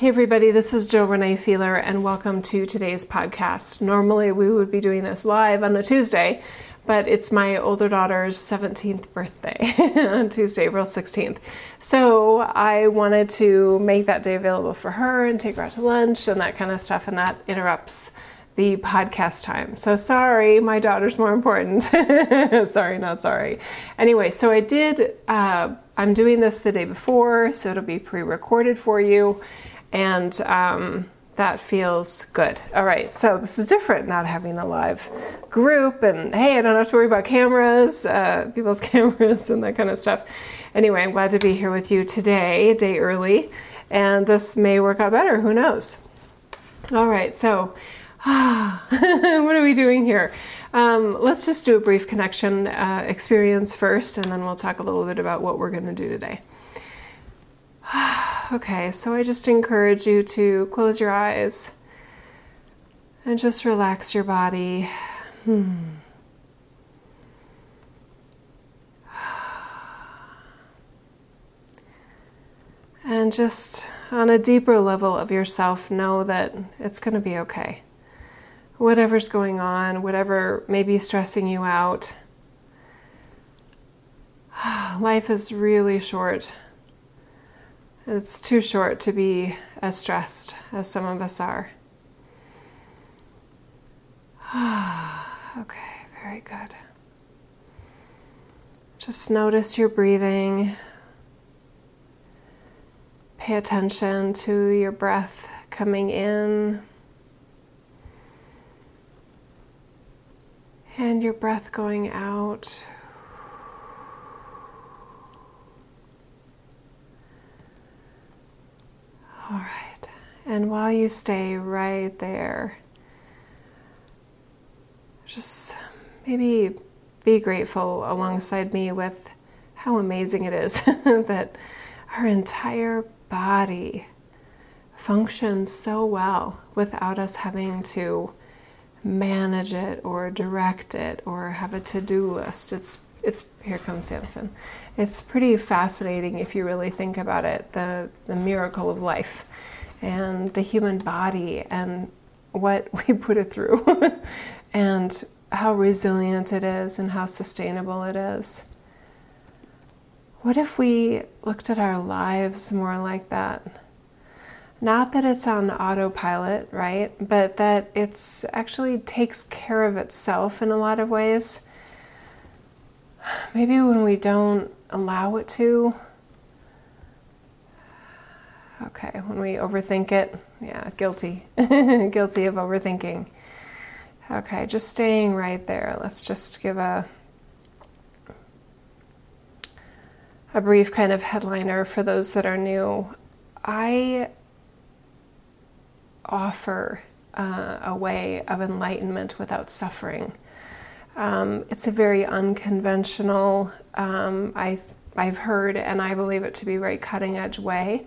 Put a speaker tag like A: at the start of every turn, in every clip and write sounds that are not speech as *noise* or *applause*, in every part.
A: Hey, everybody, this is Jill Renee Feeler, and welcome to today's podcast. Normally, we would be doing this live on a Tuesday, but it's my older daughter's 17th birthday *laughs* on Tuesday, April 16th. So I wanted to make that day available for her and take her out to lunch and that kind of stuff, and that interrupts the podcast time. So sorry, my daughter's more important. *laughs* sorry, not sorry. Anyway, so I did, uh, I'm doing this the day before, so it'll be pre recorded for you and um, that feels good. All right, so this is different not having a live group, and hey, I don't have to worry about cameras, uh, people's *laughs* cameras, and that kind of stuff. Anyway, I'm glad to be here with you today, a day early, and this may work out better. Who knows? All right, so *sighs* what are we doing here? Um, let's just do a brief connection uh, experience first, and then we'll talk a little bit about what we're going to do today. *sighs* okay, so I just encourage you to close your eyes and just relax your body. Hmm. And just on a deeper level of yourself, know that it's going to be okay. Whatever's going on, whatever may be stressing you out, *sighs* life is really short. It's too short to be as stressed as some of us are. *sighs* okay, very good. Just notice your breathing. Pay attention to your breath coming in and your breath going out. All right. And while you stay right there, just maybe be grateful alongside me with how amazing it is *laughs* that our entire body functions so well without us having to manage it or direct it or have a to-do list. It's it's here comes Samson. It's pretty fascinating if you really think about it, the the miracle of life and the human body and what *laughs* we put it through *laughs* and how resilient it is and how sustainable it is. What if we looked at our lives more like that? Not that it's on autopilot, right? But that it's actually takes care of itself in a lot of ways maybe when we don't allow it to. Okay, when we overthink it, yeah, guilty. *laughs* guilty of overthinking. Okay, just staying right there. Let's just give a a brief kind of headliner for those that are new. I offer uh, a way of enlightenment without suffering. Um, it's a very unconventional, um, I, I've heard, and I believe it to be a very cutting edge way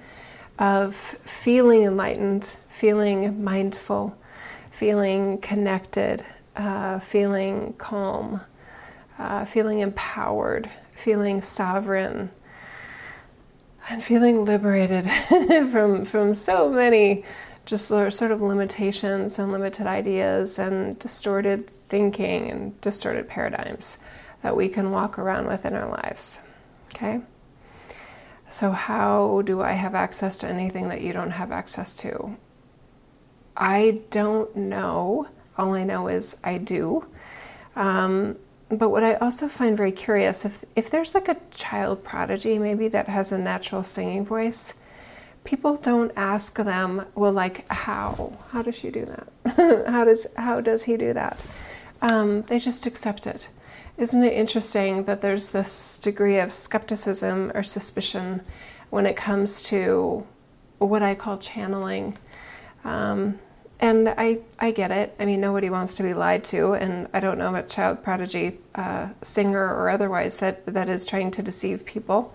A: of feeling enlightened, feeling mindful, feeling connected, uh, feeling calm, uh, feeling empowered, feeling sovereign, and feeling liberated *laughs* from, from so many just sort of limitations and limited ideas and distorted thinking and distorted paradigms that we can walk around with in our lives. Okay? So, how do I have access to anything that you don't have access to? I don't know. All I know is I do. Um, but what I also find very curious if, if there's like a child prodigy maybe that has a natural singing voice, people don't ask them, well, like how? How does she do that? *laughs* how does how does he do that? Um, they just accept it. Isn't it interesting that there's this degree of skepticism or suspicion when it comes to what I call channeling? Um, and I, I get it. I mean, nobody wants to be lied to, and I don't know about child prodigy uh, singer or otherwise that, that is trying to deceive people.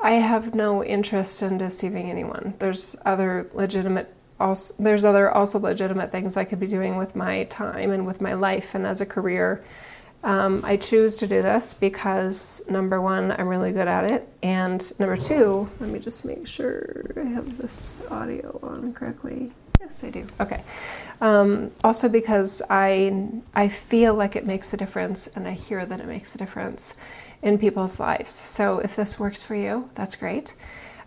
A: I have no interest in deceiving anyone. There's other legitimate also there's other also legitimate things I could be doing with my time and with my life and as a career Um, I choose to do this because number one, I'm really good at it, and number two, let me just make sure I have this audio on correctly. Yes, I do. Okay. Um, also because I I feel like it makes a difference, and I hear that it makes a difference in people's lives. So if this works for you, that's great.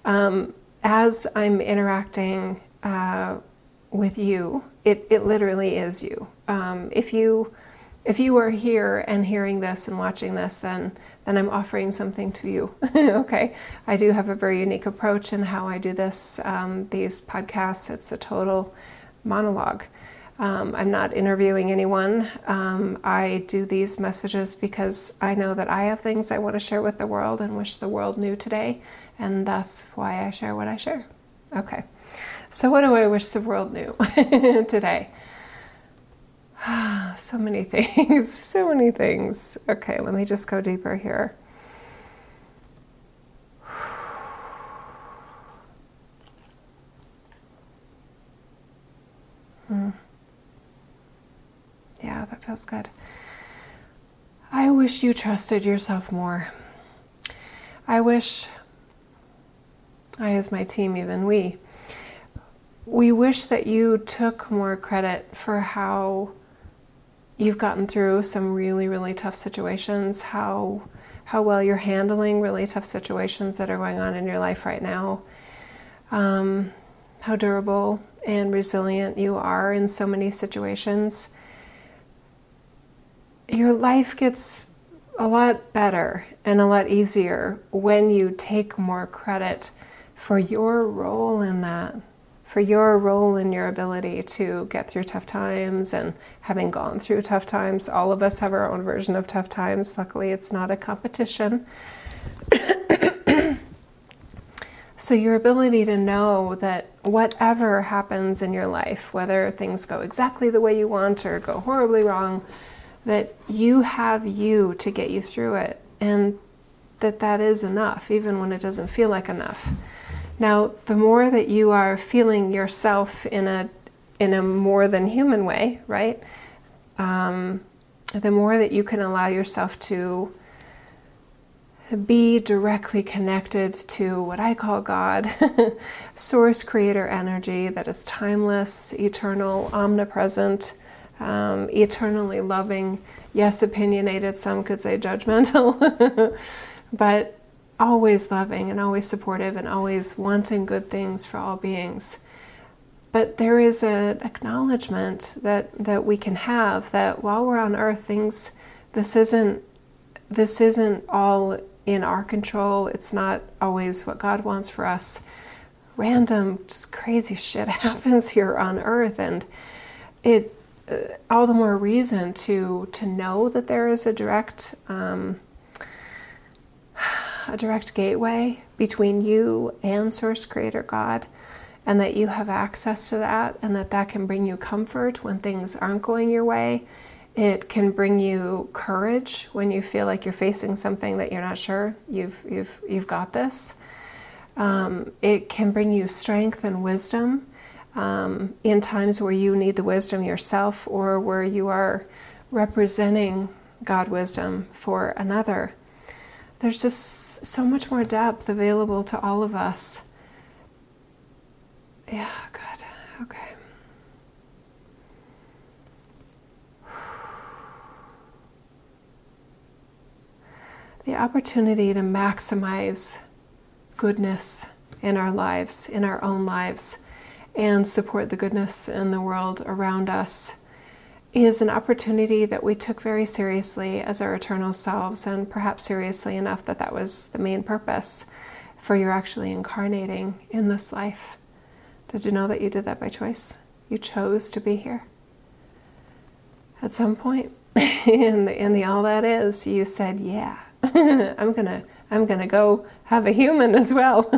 A: Um, as I'm interacting uh, with you, it it literally is you. Um, if you if you are here and hearing this and watching this, then then I'm offering something to you. *laughs* okay, I do have a very unique approach in how I do this. Um, these podcasts, it's a total monologue. Um, I'm not interviewing anyone. Um, I do these messages because I know that I have things I want to share with the world and wish the world knew today, and that's why I share what I share. Okay, so what do I wish the world knew *laughs* today? *sighs* so many things, *laughs* so many things. Okay, let me just go deeper here. *sighs* Hmm. Yeah, that feels good. I wish you trusted yourself more. I wish I, as my team, even we, we wish that you took more credit for how you've gotten through some really, really tough situations, how how well you're handling really tough situations that are going on in your life right now, um, how durable and resilient you are in so many situations. Your life gets a lot better and a lot easier when you take more credit for your role in that for your role in your ability to get through tough times and having gone through tough times. All of us have our own version of tough times. Luckily, it's not a competition. *coughs* so, your ability to know that whatever happens in your life, whether things go exactly the way you want or go horribly wrong, that you have you to get you through it and that that is enough, even when it doesn't feel like enough. Now, the more that you are feeling yourself in a in a more than human way, right? Um, the more that you can allow yourself to be directly connected to what I call God, *laughs* source creator energy that is timeless, eternal, omnipresent, um, eternally loving. Yes, opinionated, some could say judgmental, *laughs* but always loving and always supportive and always wanting good things for all beings. But there is an acknowledgement that, that we can have that while we're on earth, things this isn't this isn't all in our control. It's not always what God wants for us. Random, just crazy shit *laughs* happens here on earth, and it all the more reason to to know that there is a direct um, a direct gateway between you and Source Creator God, and that you have access to that, and that that can bring you comfort when things aren't going your way. It can bring you courage when you feel like you're facing something that you're not sure you've you've you've got this. Um, it can bring you strength and wisdom um, in times where you need the wisdom yourself or where you are representing God wisdom for another there's just so much more depth available to all of us. Yeah, good. Okay. The opportunity to maximize goodness in our lives, in our own lives, and support the goodness in the world around us is an opportunity that we took very seriously as our eternal selves, and perhaps seriously enough that that was the main purpose for your actually incarnating in this life. Did you know that you did that by choice? You chose to be here. At some point *laughs* in the, in the all that is, you said, "Yeah, *laughs* I'm gonna I'm gonna go have a human as well."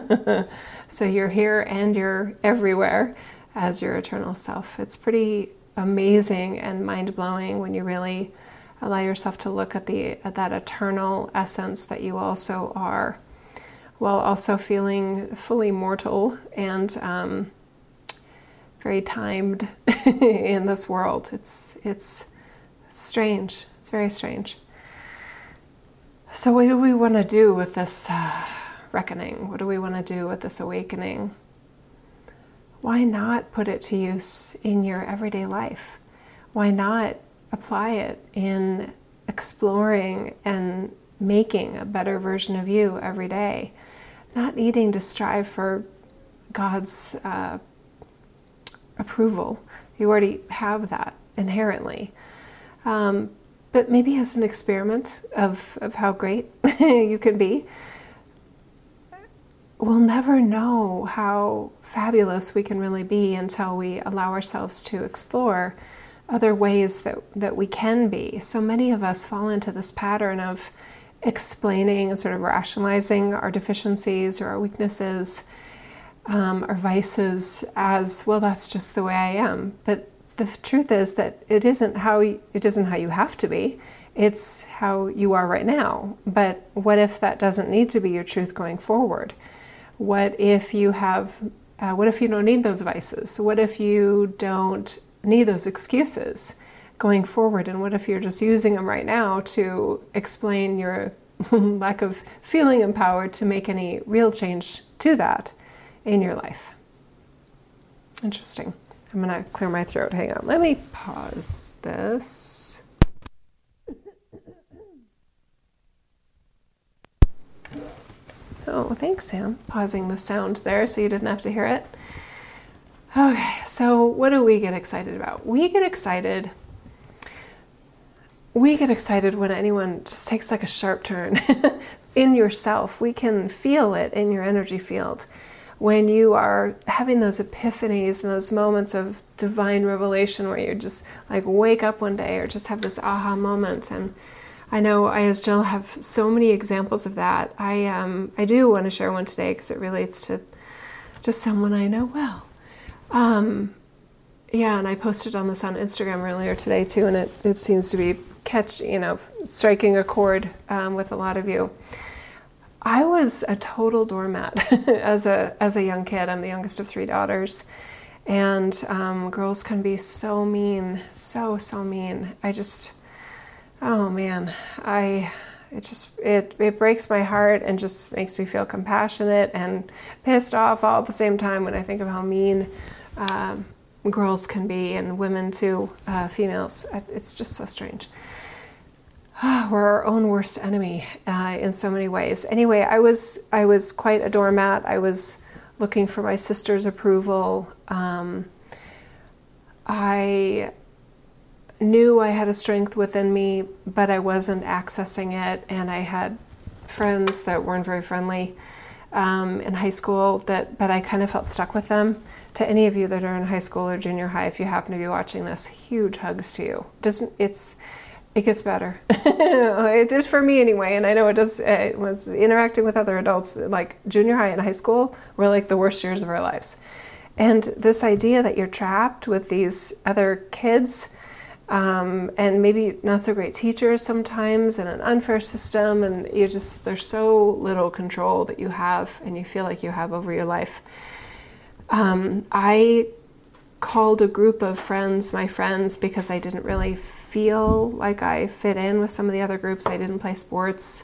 A: *laughs* so you're here and you're everywhere as your eternal self. It's pretty amazing and mind blowing when you really allow yourself to look at the at that eternal essence that you also are, while also feeling fully mortal and um, very timed *laughs* in this world. It's it's strange. It's very strange. So, what do we want to do with this uh, reckoning? What do we want to do with this awakening? Why not put it to use in your everyday life? Why not apply it in exploring and making a better version of you every day? Not needing to strive for God's uh, approval. You already have that inherently. Um, but maybe as an experiment of, of how great *laughs* you can be, we'll never know how fabulous we can really be until we allow ourselves to explore other ways that, that we can be. So many of us fall into this pattern of explaining and sort of rationalizing our deficiencies or our weaknesses, um, our vices as well. That's just the way I am. But the truth is that it isn't how you, it isn't how you have to be. It's how you are right now. But what if that doesn't need to be your truth going forward? What if you have? Uh, what if you don't need those vices? What if you don't need those excuses going forward? And what if you're just using them right now to explain your *laughs* lack of feeling empowered to make any real change to that in your life? Interesting. I'm going to clear my throat. Hang on. Let me pause this. Oh, thanks, Sam. Pausing the sound there so you didn't have to hear it. Okay, so what do we get excited about? We get excited. We get excited when anyone just takes like a sharp turn *laughs* in yourself. We can feel it in your energy field when you are having those epiphanies and those moments of divine revelation where you just like wake up one day or just have this aha moment and I know I as Jill have so many examples of that. I um I do want to share one today because it relates to just someone I know well. Um, yeah, and I posted on this on Instagram earlier today too, and it, it seems to be catch you know striking a chord um, with a lot of you. I was a total doormat *laughs* as a as a young kid. I'm the youngest of three daughters, and um, girls can be so mean, so so mean. I just, oh man, I it just it it breaks my heart and just makes me feel compassionate and pissed off all at the same time when I think of how mean. Um, girls can be and women too, uh, females. It's just so strange. *sighs* we're our own worst enemy uh, in so many ways. Anyway, I was I was quite a doormat. I was looking for my sister's approval. Um, I knew I had a strength within me, but I wasn't accessing it, and I had friends that weren't very friendly um, in high school. That, but I kind of felt stuck with them. To any of you that are in high school or junior high, if you happen to be watching this, huge hugs to you. Doesn't it's it gets better. *laughs* it did for me anyway, and I know it does. It was interacting with other adults, like junior high and high school, were like the worst years of our lives. And this idea that you're trapped with these other kids, um, and maybe not so great teachers sometimes, and an unfair system, and you just there's so little control that you have, and you feel like you have over your life. Um, I called a group of friends my friends because I didn't really feel like I fit in with some of the other groups. I didn't play sports.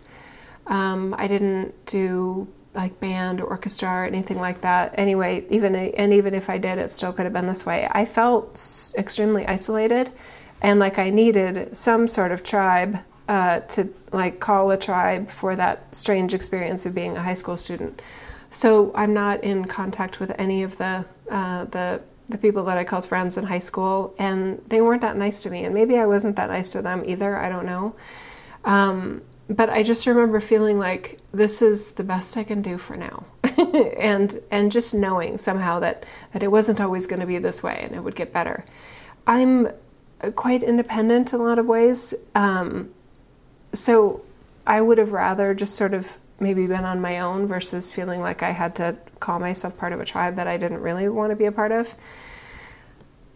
A: Um, I didn't do like band or orchestra or anything like that. Anyway, even and even if I did, it still could have been this way. I felt extremely isolated, and like I needed some sort of tribe uh, to like call a tribe for that strange experience of being a high school student. So I'm not in contact with any of the uh, the the people that I called friends in high school, and they weren't that nice to me. And maybe I wasn't that nice to them either. I don't know. Um, but I just remember feeling like this is the best I can do for now, *laughs* and and just knowing somehow that that it wasn't always going to be this way, and it would get better. I'm quite independent in a lot of ways, um, so I would have rather just sort of maybe been on my own versus feeling like I had to call myself part of a tribe that I didn't really want to be a part of.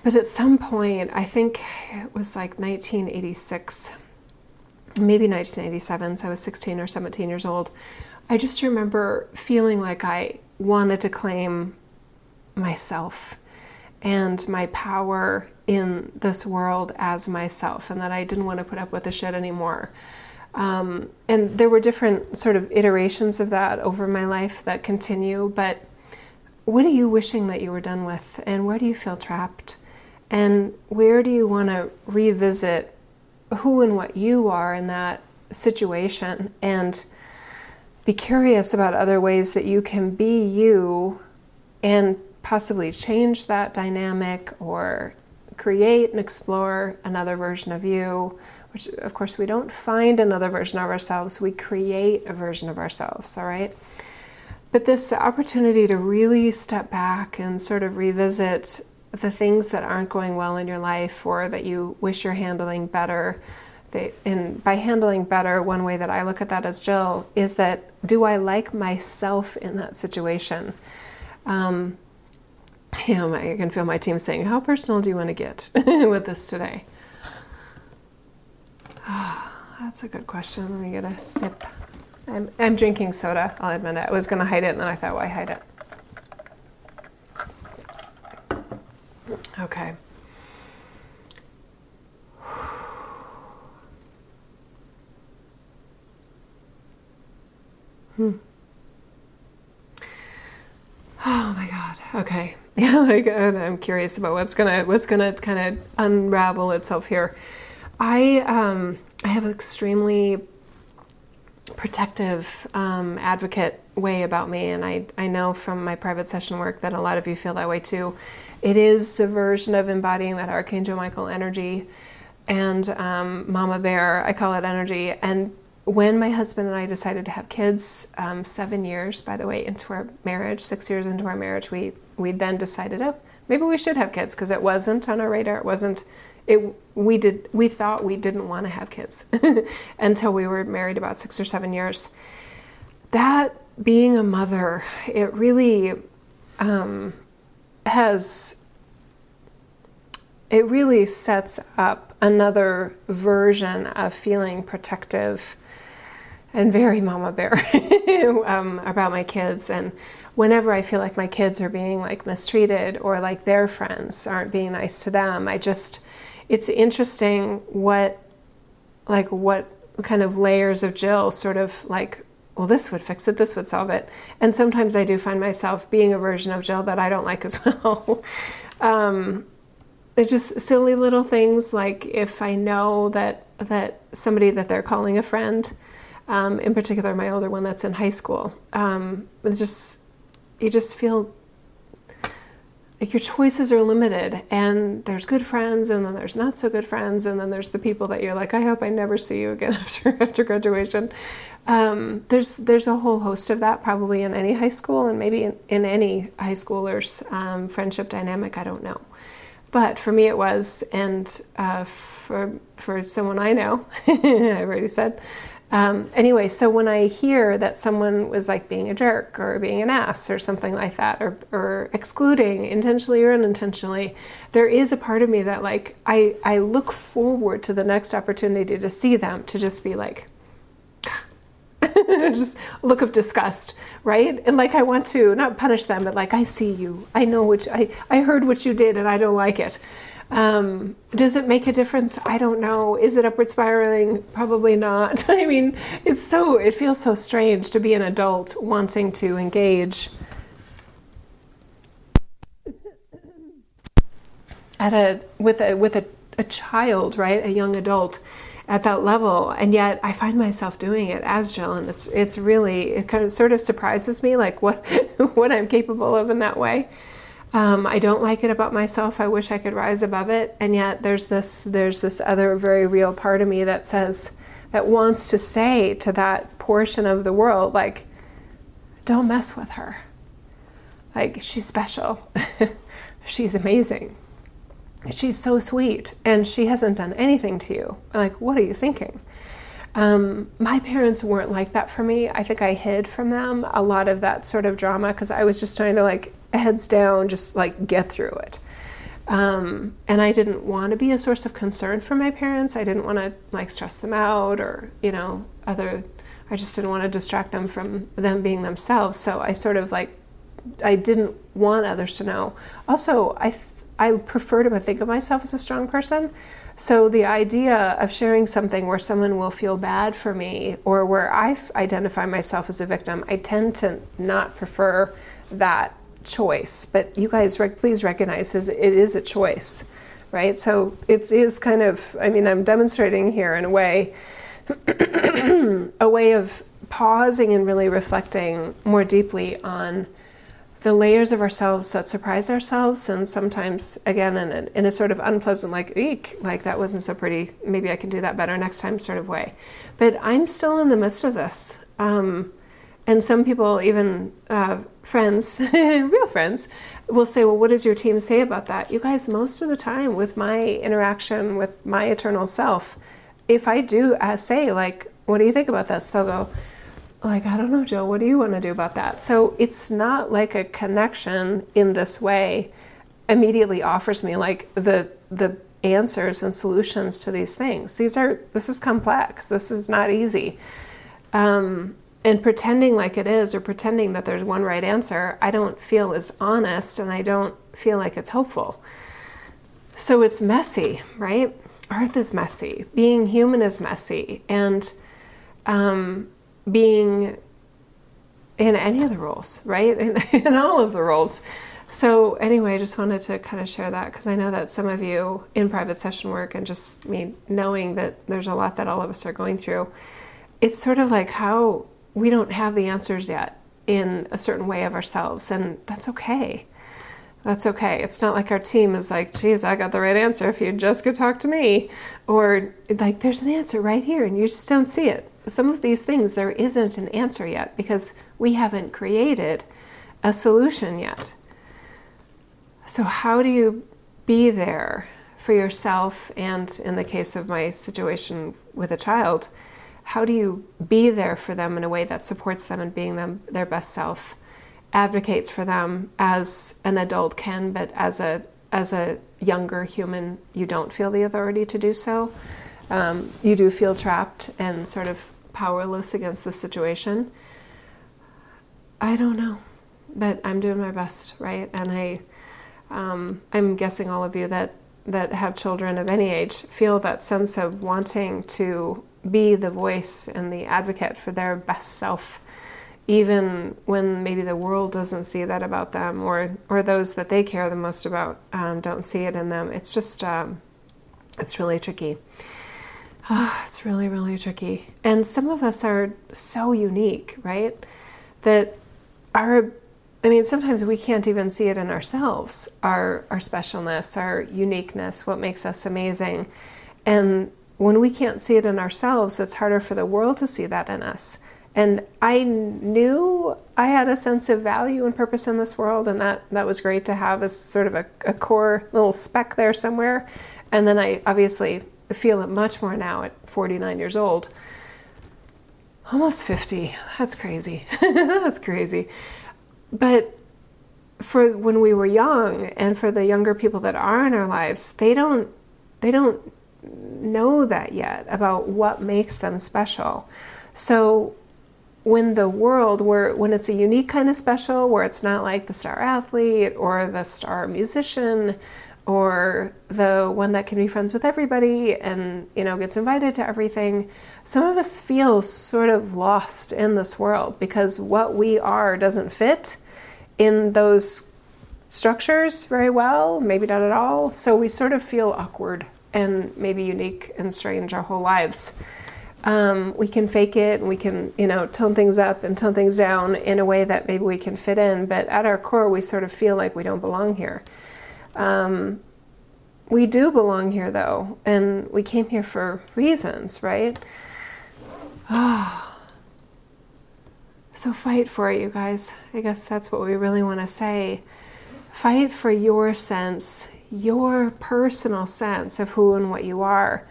A: But at some point, I think it was like 1986, maybe 1987, so I was 16 or 17 years old. I just remember feeling like I wanted to claim myself and my power in this world as myself, and that I didn't want to put up with the shit anymore. Um, and there were different sort of iterations of that over my life that continue, but what are you wishing that you were done with? And where do you feel trapped? And where do you want to revisit who and what you are in that situation? And be curious about other ways that you can be you and possibly change that dynamic or create and explore another version of you which of course we don't find another version of ourselves, we create a version of ourselves, all right? But this opportunity to really step back and sort of revisit the things that aren't going well in your life or that you wish you're handling better. They, and by handling better, one way that I look at that as Jill is that do I like myself in that situation? Um, I can feel my team saying, How personal do you want to get *laughs* with this today? *sighs* That's a good question. Let me get a sip. I'm, I'm drinking soda, I'll admit it. I was going to hide it, and then I thought, why hide it? Okay. *sighs* Hmm. Oh my God. Okay. *laughs* Yeah, like I'm curious about what's gonna what's gonna kind of unravel itself here. I um, I have an extremely protective um, advocate way about me, and I I know from my private session work that a lot of you feel that way too. It is a version of embodying that Archangel Michael energy, and um, Mama Bear. I call it energy. And when my husband and I decided to have kids, um, seven years, by the way, into our marriage, six years into our marriage, we we then decided, oh, maybe we should have kids because it wasn't on our radar. It wasn't it we did we thought we didn't want to have kids *laughs* until we were married about six or seven years that being a mother it really um, has it really sets up another version of feeling protective and very mama bear *laughs* um, about my kids. And whenever i feel like my kids are being like mistreated or like their friends aren't being nice to them i just it's interesting what like what kind of layers of Jill sort of like well this would fix it this would solve it. And sometimes I do find myself being a version of Jill that I don't like as *laughs* well. Um, it's just silly little things like if I know that that somebody that they're calling a friend um, in particular my older one that's in high school. Um, it's just you just feel like your choices are limited and there's good friends and then there's not so good friends and then there's the people that you're like i hope i never see you again *laughs* after after graduation. Um, there's there's a whole host of that probably in any high school and maybe in, in any high schooler's um, friendship dynamic i don't know. But for me it was and uh, for for someone i know *laughs* i've already said um, anyway, so when I hear that someone was like being a jerk or being an ass or something like that, or, or excluding intentionally or unintentionally, there is a part of me that like I, I look forward to the next opportunity to see them to just be like, *laughs* just look of disgust, right? And like I want to not punish them, but like I see you, I know you, I I heard what you did, and I don't like it. Um, does it make a difference? I don't know. Is it upward spiraling? Probably not. *laughs* I mean, it's so, it feels so strange to be an adult wanting to engage at a, with a, with a, a child, right? A young adult at that level and yet I find myself doing it as Jill and it's it's really it kind of sort of surprises me like what *laughs* what I'm capable of in that way. Um, I don't like it about myself. I wish I could rise above it. And yet there's this there's this other very real part of me that says that wants to say to that portion of the world like don't mess with her. Like she's special. *laughs* she's amazing. She's so sweet and she hasn't done anything to you. Like what are you thinking? Um, my parents weren't like that for me. I think I hid from them a lot of that sort of drama because I was just trying to like heads down, just like get through it. Um, and I didn't want to be a source of concern for my parents. I didn't want to like stress them out or, you know, other, I just didn't want to distract them from them being themselves. So I sort of like, I didn't want others to know. Also, I, I prefer to think of myself as a strong person. So the idea of sharing something where someone will feel bad for me or where I identify myself as a victim, I tend to not prefer that choice. But you guys, please recognize it is a choice, right? So it is kind of, I mean, I'm demonstrating here in a way, *clears throat* a way of pausing and really reflecting more deeply on the layers of ourselves that surprise ourselves and sometimes again in a, in a sort of unpleasant like eek like that wasn't so pretty maybe i can do that better next time sort of way but i'm still in the midst of this um, and some people even uh, friends *laughs* real friends will say well what does your team say about that you guys most of the time with my interaction with my eternal self if i do uh, say like what do you think about this they'll go like, I don't know, Jill, what do you want to do about that? So it's not like a connection in this way immediately offers me like the the answers and solutions to these things. These are this is complex. This is not easy. Um, and pretending like it is or pretending that there's one right answer, I don't feel is honest and I don't feel like it's hopeful. So it's messy, right? Earth is messy. Being human is messy. And um, being in any of the roles, right? In, *laughs* in all of the roles. So, anyway, I just wanted to kind of share that because I know that some of you in private session work and just me knowing that there's a lot that all of us are going through, it's sort of like how we don't have the answers yet in a certain way of ourselves, and that's okay. That's okay. It's not like our team is like, geez, I got the right answer if you just could talk to me. Or like, there's an answer right here and you just don't see it some of these things there isn't an answer yet because we haven't created a solution yet. So, how do you be there for yourself? And in the case of my situation with a child, how do you be there for them in a way that supports them and being them their best self, advocates for them as an adult can, but as a as a younger human, you don't feel the authority to do so. Um, you do feel trapped and sort of powerless against the situation? I don't know, but I'm doing my best, right? And I, um, I'm guessing all of you that that have children of any age feel that sense of wanting to be the voice and the advocate for their best self, even when maybe the world doesn't see that about them, or or those that they care the most about um, don't see it in them. It's just um, it's really tricky. Oh, it's really, really tricky. And some of us are so unique, right? That our, I mean, sometimes we can't even see it in ourselves, our, our specialness, our uniqueness, what makes us amazing. And when we can't see it in ourselves, it's harder for the world to see that in us. And I knew I had a sense of value and purpose in this world, and that, that was great to have as sort of a, a core little speck there somewhere. And then I obviously feel it much more now at 49 years old. Almost 50. That's crazy. *laughs* That's crazy. But for when we were young and for the younger people that are in our lives, they don't they don't know that yet about what makes them special. So when the world where when it's a unique kind of special where it's not like the star athlete or the star musician or the one that can be friends with everybody and you know gets invited to everything some of us feel sort of lost in this world because what we are doesn't fit in those structures very well maybe not at all so we sort of feel awkward and maybe unique and strange our whole lives um, we can fake it and we can you know tone things up and tone things down in a way that maybe we can fit in but at our core we sort of feel like we don't belong here um, we do belong here, though, and we came here for reasons, right? Ah. *sighs* so fight for it, you guys. I guess that's what we really want to say. Fight for your sense, your personal sense of who and what you are.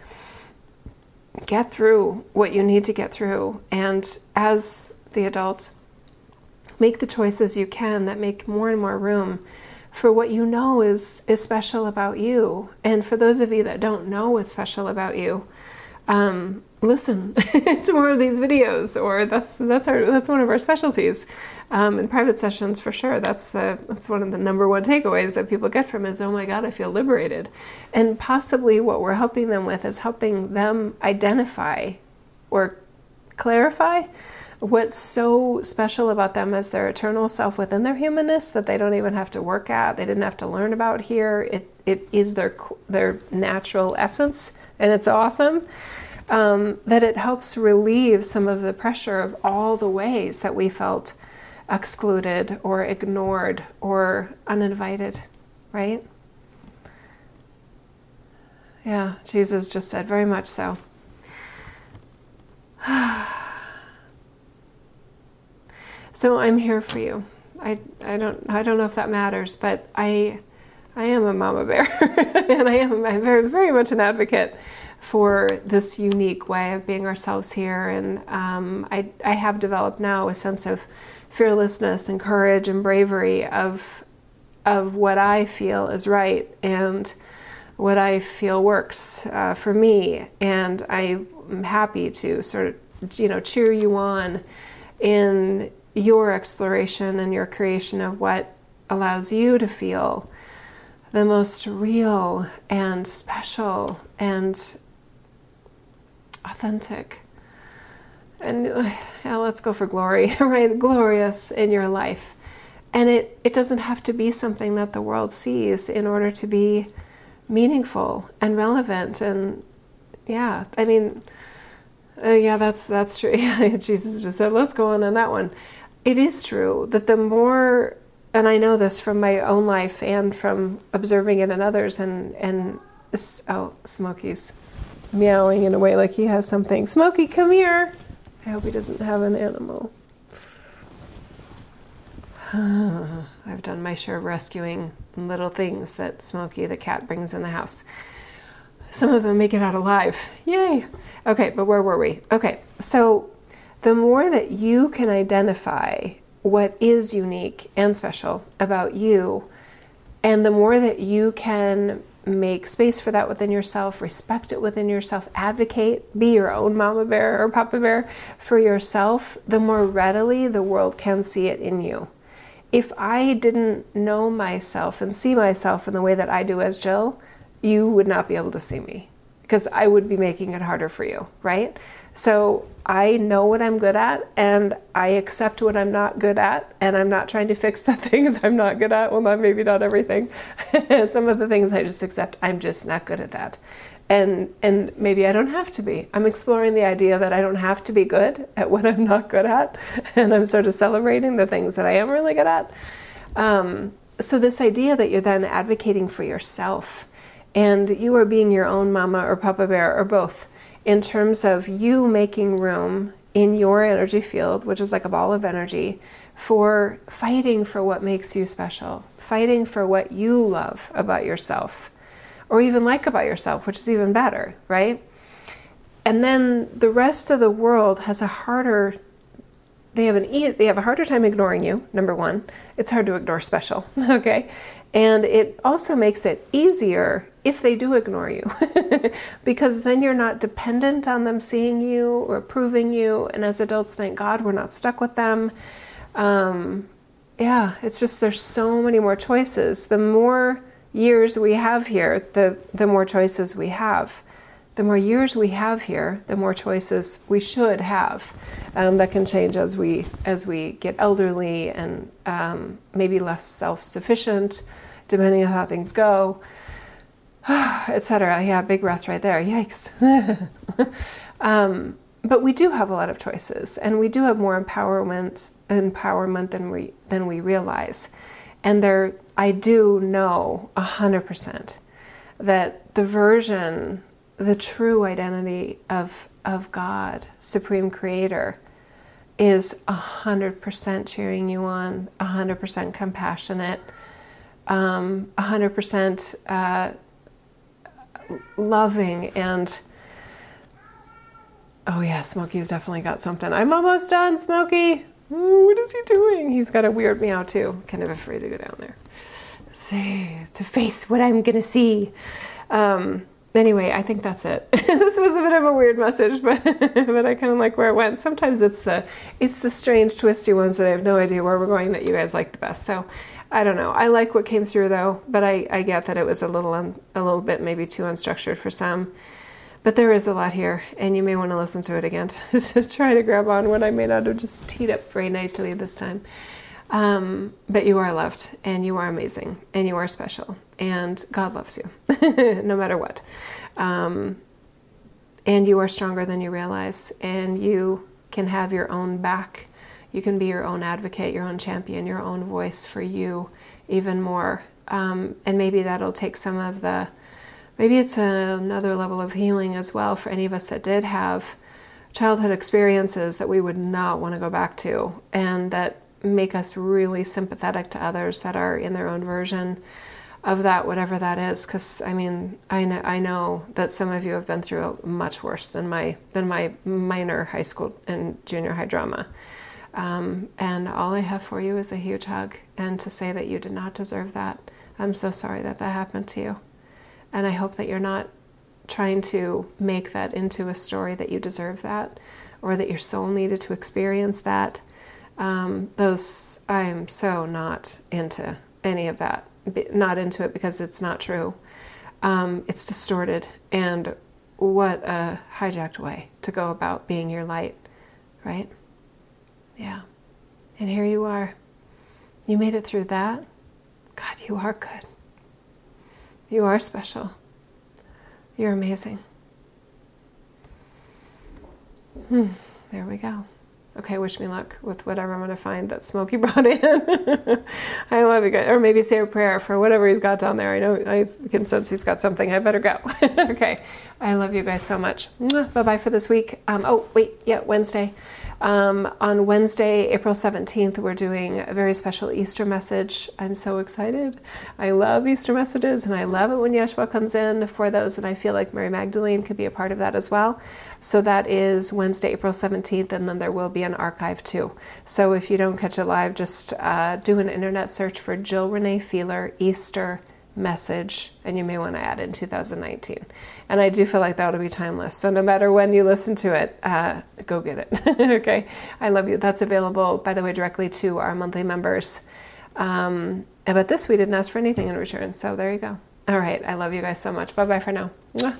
A: Get through what you need to get through, and as the adult, make the choices you can that make more and more room for what you know is is special about you. And for those of you that don't know what's special about you, um, listen *laughs* to more of these videos or that's that's our that's one of our specialties. Um, in private sessions for sure that's the that's one of the number one takeaways that people get from is oh my god i feel liberated. And possibly what we're helping them with is helping them identify or clarify what's so special about them as their eternal self within their humanness that they don't even have to work at they didn't have to learn about here. It it is their their natural essence and it's awesome um, that it helps relieve some of the pressure of all the ways that we felt excluded or ignored or uninvited, right? Yeah, Jesus just said, very much so. *sighs* so I'm here for you. I, I don't I don't know if that matters, but I I am a mama bear, *laughs* and I am I'm very very much an advocate for this unique way of being ourselves here. And um, I, I have developed now a sense of fearlessness and courage and bravery of of what I feel is right and what I feel works uh, for me. And I'm happy to sort of, you know, cheer you on in your exploration and your creation of what allows you to feel the most real and special and authentic. And yeah, let's go for glory, *laughs* right? Glorious in your life. And it, it doesn't have to be something that the world sees in order to be meaningful and relevant. And yeah, I mean, uh, yeah, that's that's true. *laughs* Jesus just said, let's go on on that one. It is true that the more, and I know this from my own life and from observing it in others, and and oh, Smokey's meowing in a way like he has something. Smokey, come here. I hope he doesn't have an animal. *sighs* I've done my share of rescuing little things that Smokey the cat brings in the house. Some of them make it out alive. Yay! Okay, but where were we? Okay, so the more that you can identify what is unique and special about you, and the more that you can make space for that within yourself, respect it within yourself, advocate, be your own mama bear or papa bear for yourself, the more readily the world can see it in you. If I didn't know myself and see myself in the way that I do as Jill, you would not be able to see me because I would be making it harder for you, right? So I know what I'm good at and I accept what I'm not good at and I'm not trying to fix the *laughs* things I'm not good at. Well, not maybe not everything. *laughs* Some of the things I just accept I'm just not good at that. And and maybe I don't have to be. I'm exploring the idea that I don't have to be good at what I'm not good at *laughs* and I'm sort of celebrating the things that I am really good at. Um, so this idea that you're then advocating for yourself and you are being your own mama or papa bear or both in terms of you making room in your energy field, which is like a ball of energy, for fighting for what makes you special, fighting for what you love about yourself, or even like about yourself, which is even better, right? And then the rest of the world has a harder they have an they have a harder time ignoring you number 1 it's hard to ignore special *laughs* okay and it also makes it easier if they do ignore you, *laughs* because then you're not dependent on them seeing you or approving you. And as adults, thank God we're not stuck with them. Um, yeah, it's just there's so many more choices. The more years we have here, the, the more choices we have. The more years we have here, the more choices we should have. Um, that can change as we as we get elderly and um, maybe less self-sufficient depending on how things go, *sighs* etc. Yeah, big breath right there. Yikes. *laughs* um, but we do have a lot of choices, and we do have more empowerment empowerment than we than we realize. And there, I do know hundred percent that the version, the true identity of of God, Supreme Creator, is hundred percent cheering you on, hundred percent compassionate um, 100% uh, loving and oh yeah smokey's definitely got something. I'm almost done smokey. What is he doing? He's got a weird meow too. Kind of afraid to go down there. See to face what i'm gonna see. Um, anyway, I think that's it. *laughs* this was a bit of a weird message, but *laughs* but I kind of like where it went. Sometimes it's the it's the strange, twisty ones that I have no idea where we're going that you guys like the best. So I don't know. I like what came through though, but I I get that it was a little un, a little bit maybe too unstructured for some. But there is a lot here, and you may want to listen to it again *laughs* to, try to grab on what I may not have just teed up very nicely this time. Um, but you are loved, and you are amazing, and you are special, and God loves you, *laughs* no matter what. Um, and you are stronger than you realize, and you can have your own back. You can be your own advocate, your own champion, your own voice for you even more. Um, and maybe that'll take some of the, maybe it's another level of healing as well for any of us that did have childhood experiences that we would not want to go back to and that make us really sympathetic to others that are in their own version of that, whatever that is. Because I mean, I know, I know that some of you have been through much worse than my than my minor high school and junior high drama. Um, and all I have for you is a huge hug and to say that you did not deserve that. I'm so sorry that that happened to you. And I hope that you're not trying to make that into a story that you deserve that or that your soul needed to experience that um, those I am so not into any of that. Not into it because it's not true. Um, it's distorted, and what a hijacked way to go about being your light, right? Yeah. And here you are. You made it through that. God, you are good. You are special. You're amazing. Hmm, there we go okay, wish me luck with whatever I'm going to find that Smokey *laughs* brought in. I love you guys. Or maybe say a prayer for whatever he's got down there. I know I can sense he's got something. I better go. *laughs* okay. I love you guys so much. Bye bye for this week. Um, oh, wait. Yeah, Wednesday. Um, on Wednesday, April 17th, we're doing a very special Easter message. I'm so excited. I love Easter messages and I love it when Yeshua comes in for those, and I feel like Mary Magdalene could be a part of that as well. So that is Wednesday, April 17th, and then there will be an archive too. So if you don't catch it live, just uh, do an internet search for Jill Renee Feeler Easter message, and you may want to add in 2019. And I do feel like that will be timeless. So no matter when you listen to it, uh, go get it. *laughs* okay, I love you. That's available, by the way, directly to our monthly members. Um, but this we didn't ask for anything in return, so there you go. All right, I love you guys so much. Bye bye for now. Mwah.